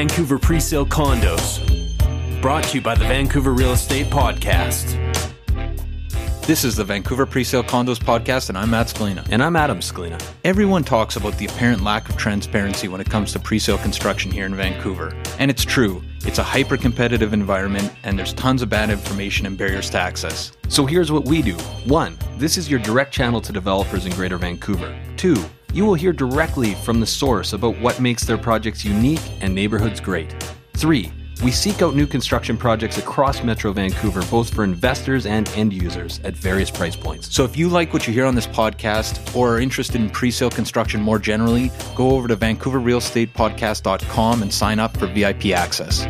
Vancouver Presale Condos. Brought to you by the Vancouver Real Estate Podcast. This is the Vancouver Presale Condos Podcast, and I'm Matt Scalina. And I'm Adam Scalina. Everyone talks about the apparent lack of transparency when it comes to presale construction here in Vancouver. And it's true. It's a hyper competitive environment, and there's tons of bad information and barriers to access. So here's what we do. One, this is your direct channel to developers in Greater Vancouver. Two, you will hear directly from the source about what makes their projects unique and neighborhoods great. Three, we seek out new construction projects across Metro Vancouver, both for investors and end users at various price points. So if you like what you hear on this podcast or are interested in pre sale construction more generally, go over to vancouverrealestatepodcast.com and sign up for VIP access.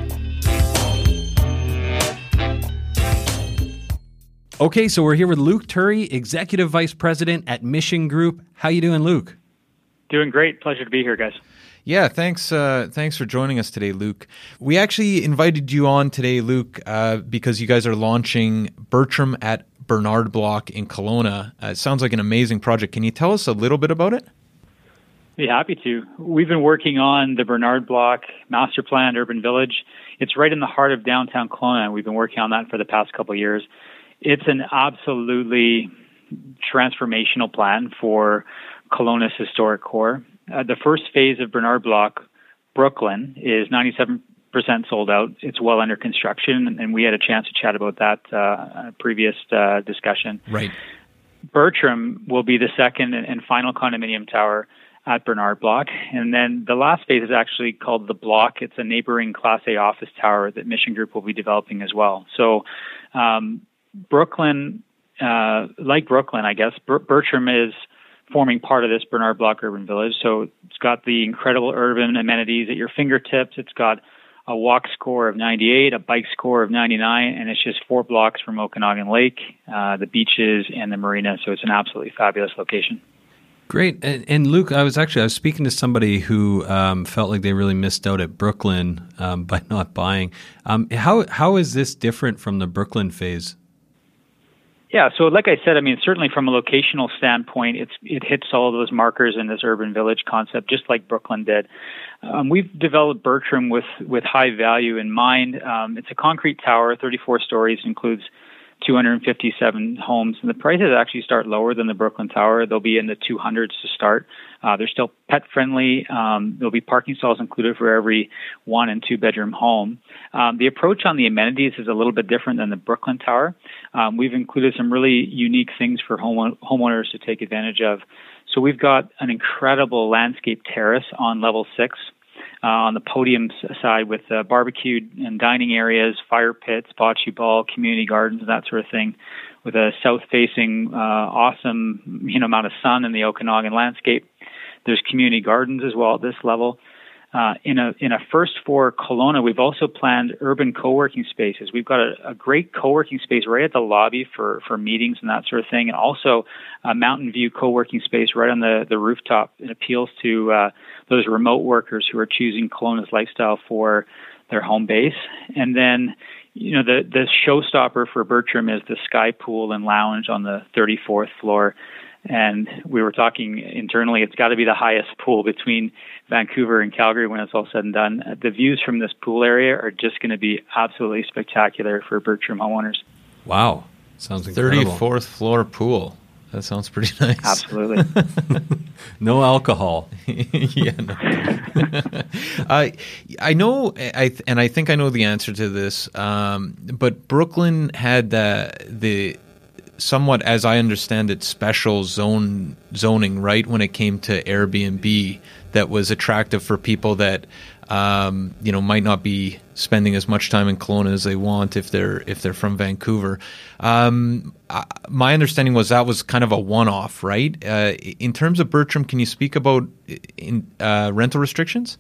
Okay, so we're here with Luke Turri, Executive Vice President at Mission Group. How you doing, Luke? Doing great. Pleasure to be here, guys. Yeah, thanks. Uh, thanks for joining us today, Luke. We actually invited you on today, Luke, uh, because you guys are launching Bertram at Bernard Block in Kelowna. Uh, it sounds like an amazing project. Can you tell us a little bit about it? Be happy to. We've been working on the Bernard Block master plan urban village. It's right in the heart of downtown Kelowna. We've been working on that for the past couple of years. It's an absolutely transformational plan for Kelowna's historic core. Uh, the first phase of Bernard Block, Brooklyn, is 97% sold out. It's well under construction, and we had a chance to chat about that uh, previous uh, discussion. Right. Bertram will be the second and final condominium tower at Bernard Block. And then the last phase is actually called the Block. It's a neighboring Class A office tower that Mission Group will be developing as well. So, um, Brooklyn, uh, like Brooklyn, I guess, Ber- Bertram is forming part of this Bernard Block Urban Village. So it's got the incredible urban amenities at your fingertips. It's got a walk score of 98, a bike score of 99, and it's just four blocks from Okanagan Lake, uh, the beaches, and the marina. So it's an absolutely fabulous location. Great. And, and, Luke, I was actually I was speaking to somebody who um, felt like they really missed out at Brooklyn um, by not buying. Um, how how is this different from the Brooklyn phase? Yeah, so like I said, I mean, certainly from a locational standpoint, it's it hits all of those markers in this urban village concept, just like Brooklyn did. Um, we've developed Bertram with with high value in mind. Um, it's a concrete tower, 34 stories, includes 257 homes, and the prices actually start lower than the Brooklyn Tower. They'll be in the 200s to start. Uh, they're still pet friendly. Um, there'll be parking stalls included for every one and two bedroom home. Um, the approach on the amenities is a little bit different than the Brooklyn Tower. Um, we've included some really unique things for home- homeowners to take advantage of. So we've got an incredible landscape terrace on level six uh, on the podium side with uh, barbecued and dining areas, fire pits, bocce ball, community gardens, that sort of thing, with a south-facing, uh, awesome you know amount of sun in the Okanagan landscape. There's community gardens as well at this level. Uh, in a in a first for Kelowna, we've also planned urban co-working spaces. We've got a, a, great co-working space right at the lobby for for meetings and that sort of thing, and also a Mountain View co-working space right on the the rooftop. It appeals to uh, those remote workers who are choosing Kelowna's lifestyle for their home base. And then, you know, the the showstopper for Bertram is the Sky Pool and Lounge on the 34th floor. And we were talking internally, it's got to be the highest pool between Vancouver and Calgary when it's all said and done. The views from this pool area are just going to be absolutely spectacular for Bertram homeowners. Wow. Sounds incredible. 34th floor pool. That sounds pretty nice. Absolutely. no alcohol. yeah. No. I I know I and I think I know the answer to this. Um, but Brooklyn had the the somewhat, as I understand it, special zone zoning right when it came to Airbnb that was attractive for people that um, you know might not be spending as much time in Kelowna as they want if they're if they're from Vancouver. Um, my understanding was that was kind of a one-off, right? Uh, in terms of Bertram, can you speak about in, uh, rental restrictions?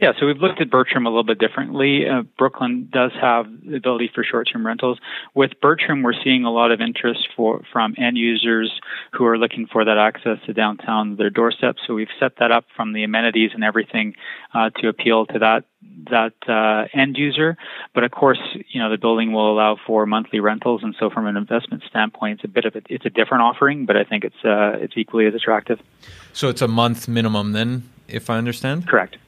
Yeah, so we've looked at Bertram a little bit differently. Uh, Brooklyn does have the ability for short-term rentals. With Bertram, we're seeing a lot of interest for from end users who are looking for that access to downtown, their doorstep. So we've set that up from the amenities and everything uh, to appeal to that that uh, end user. But of course, you know the building will allow for monthly rentals, and so from an investment standpoint, it's a bit of a, it's a different offering, but I think it's uh, it's equally as attractive. So it's a month minimum, then, if I understand. Correct.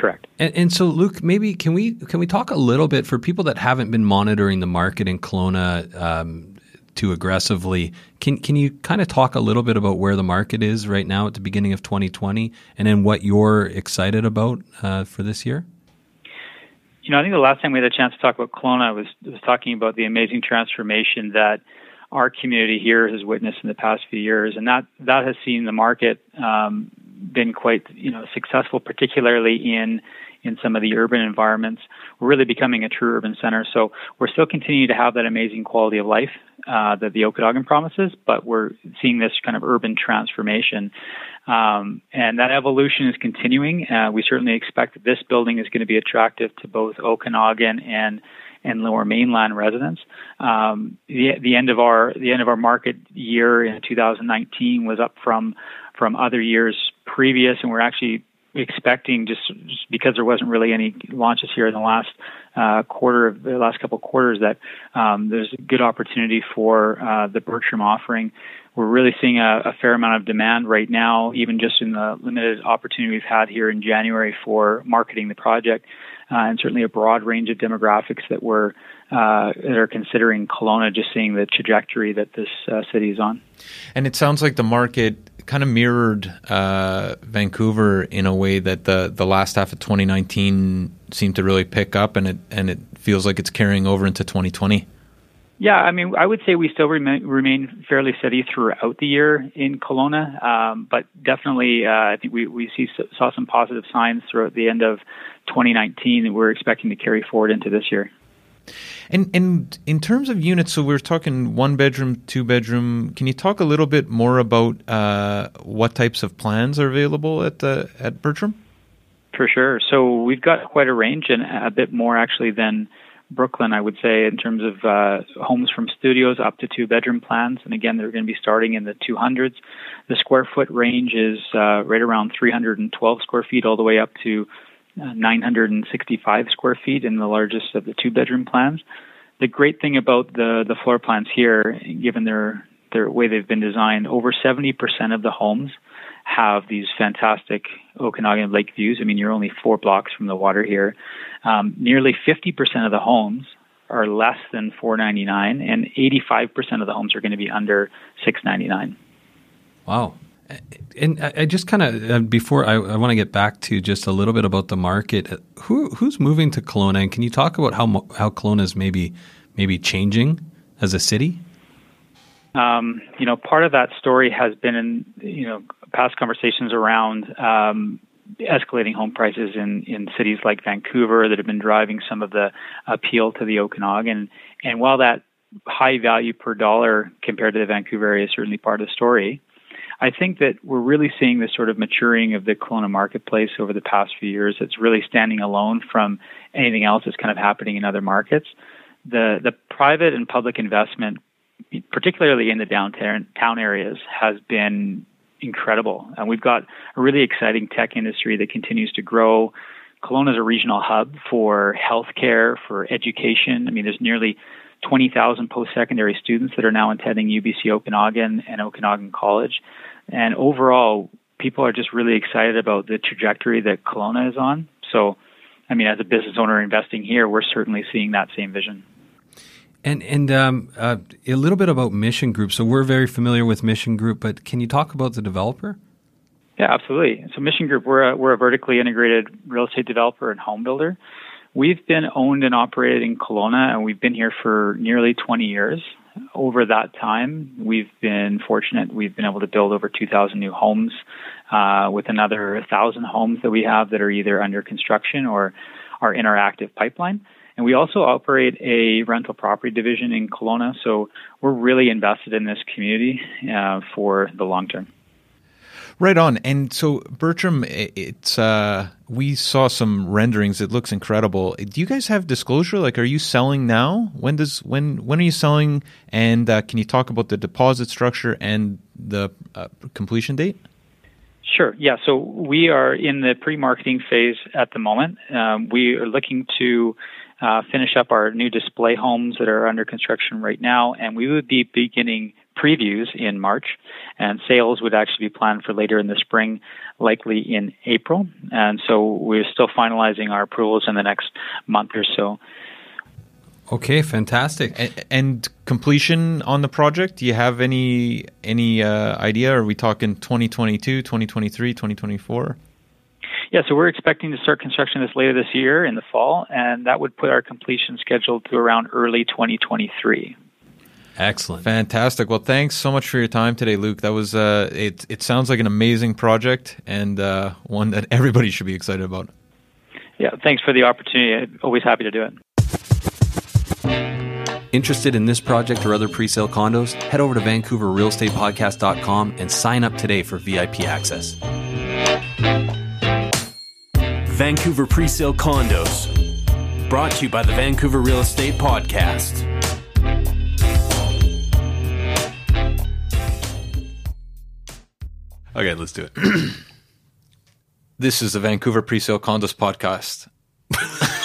Correct. And, and, so, Luke, maybe can we can we talk a little bit for people that haven't been monitoring the market in Kelowna um, too aggressively? Can can you kind of talk a little bit about where the market is right now at the beginning of 2020, and then what you're excited about uh, for this year? You know, I think the last time we had a chance to talk about Kelowna was was talking about the amazing transformation that our community here has witnessed in the past few years, and that that has seen the market um, been quite you know successful, particularly in in some of the urban environments. We're really becoming a true urban center. So we're still continuing to have that amazing quality of life uh, that the Okanagan promises, but we're seeing this kind of urban transformation. Um, and that evolution is continuing. Uh, we certainly expect that this building is going to be attractive to both Okanagan and and lower mainland residents. Um, the, the end of our the end of our market year in 2019 was up from from other years previous, and we're actually expecting just, just because there wasn't really any launches here in the last uh, quarter of the last couple of quarters that um, there's a good opportunity for uh, the Bertram offering. We're really seeing a, a, fair amount of demand right now, even just in the limited opportunity we've had here in January for marketing the project, and certainly a broad range of demographics that were uh, that are considering Kelowna, just seeing the trajectory that this uh, city is on. And it sounds like the market kind of mirrored uh, Vancouver in a way that the the last half of 2019 seemed to really pick up, and it and it feels like it's carrying over into 2020. Yeah, I mean, I would say we still remain, remain fairly steady throughout the year in Kelowna, um, but definitely, uh, I think we we see saw some positive signs throughout the end of 2019 that we're expecting to carry forward into this year. And and in terms of units, so we're talking one bedroom, two bedroom. Can you talk a little bit more about uh, what types of plans are available at uh, at Bertram? For sure. So we've got quite a range, and a bit more actually than Brooklyn, I would say, in terms of uh, homes from studios up to two bedroom plans. And again, they're going to be starting in the 200s. The square foot range is uh, right around 312 square feet, all the way up to uh, 965 square feet in the largest of the two bedroom plans. The great thing about the, the floor plans here, given their, their way they've been designed, over 70% of the homes have these fantastic Okanagan lake views. I mean, you're only four blocks from the water here. Um, nearly 50% of the homes are less than 499 and 85% of the homes are going to be under 699 wow and I just kind of uh, before I, I want to get back to just a little bit about the market. Uh, who who's moving to Kelowna, and can you talk about how how Kelowna is maybe maybe changing as a city? Um, you know, part of that story has been in you know past conversations around um, escalating home prices in in cities like Vancouver that have been driving some of the appeal to the Okanagan. And while that high value per dollar compared to the Vancouver area is certainly part of the story I think that we're really seeing this sort of maturing of the Kelowna marketplace over the past few years. It's really standing alone from anything else that's kind of happening in other markets. The the private and public investment, particularly in the downtown town areas, has been incredible, and we've got a really exciting tech industry that continues to grow. Kelowna is a regional hub for healthcare, for education. I mean, there's nearly 20,000 post-secondary students that are now attending UBC Okanagan and Okanagan College. And overall, people are just really excited about the trajectory that Kelowna is on. So, I mean, as a business owner investing here, we're certainly seeing that same vision. And and um, uh, a little bit about Mission Group. So we're very familiar with Mission Group, but can you talk about the developer? Yeah, absolutely. So Mission Group, we're a, we're a vertically integrated real estate developer and home builder. We've been owned and operated in Kelowna, and we've been here for nearly 20 years over that time, we've been fortunate. We've been able to build over 2,000 new homes, uh, with another 1,000 homes that we have that are either under construction or are in our active pipeline. And we also operate a rental property division in Kelowna, so we're really invested in this community uh, for the long term. Right on. And so Bertram, it's uh, we saw some renderings. It looks incredible. Do you guys have disclosure? Like, are you selling now? When does when when are you selling? And uh, can you talk about the deposit structure and the uh, completion date? Sure. Yeah. So we are in the pre-marketing phase at the moment. Um, we are looking to uh, finish up our new display homes that are under construction right now, and we would be beginning previews in March, and sales would actually be planned for later in the spring, likely in April. And so we're still finalizing our approvals in the next month or so. Okay, fantastic. And, and completion on the project, do you have any any uh, idea? Are we talking 2022, 2023, 2024? Yeah, so we're expecting to start construction this later this year in the fall, and that would put our completion schedule to around early 2023. Excellent. Fantastic. Well, thanks so much for your time today, Luke. That was uh, it. It sounds like an amazing project and uh, one that everybody should be excited about. Yeah, thanks for the opportunity. Always happy to do it. Interested in this project or other pre-sale condos? Head over to vancouverrealestatepodcast.com and sign up today for VIP access. Vancouver Pre-Sale Condos. Brought to you by the Vancouver Real Estate Podcast. Okay, let's do it. this is the Vancouver Presale Condos podcast.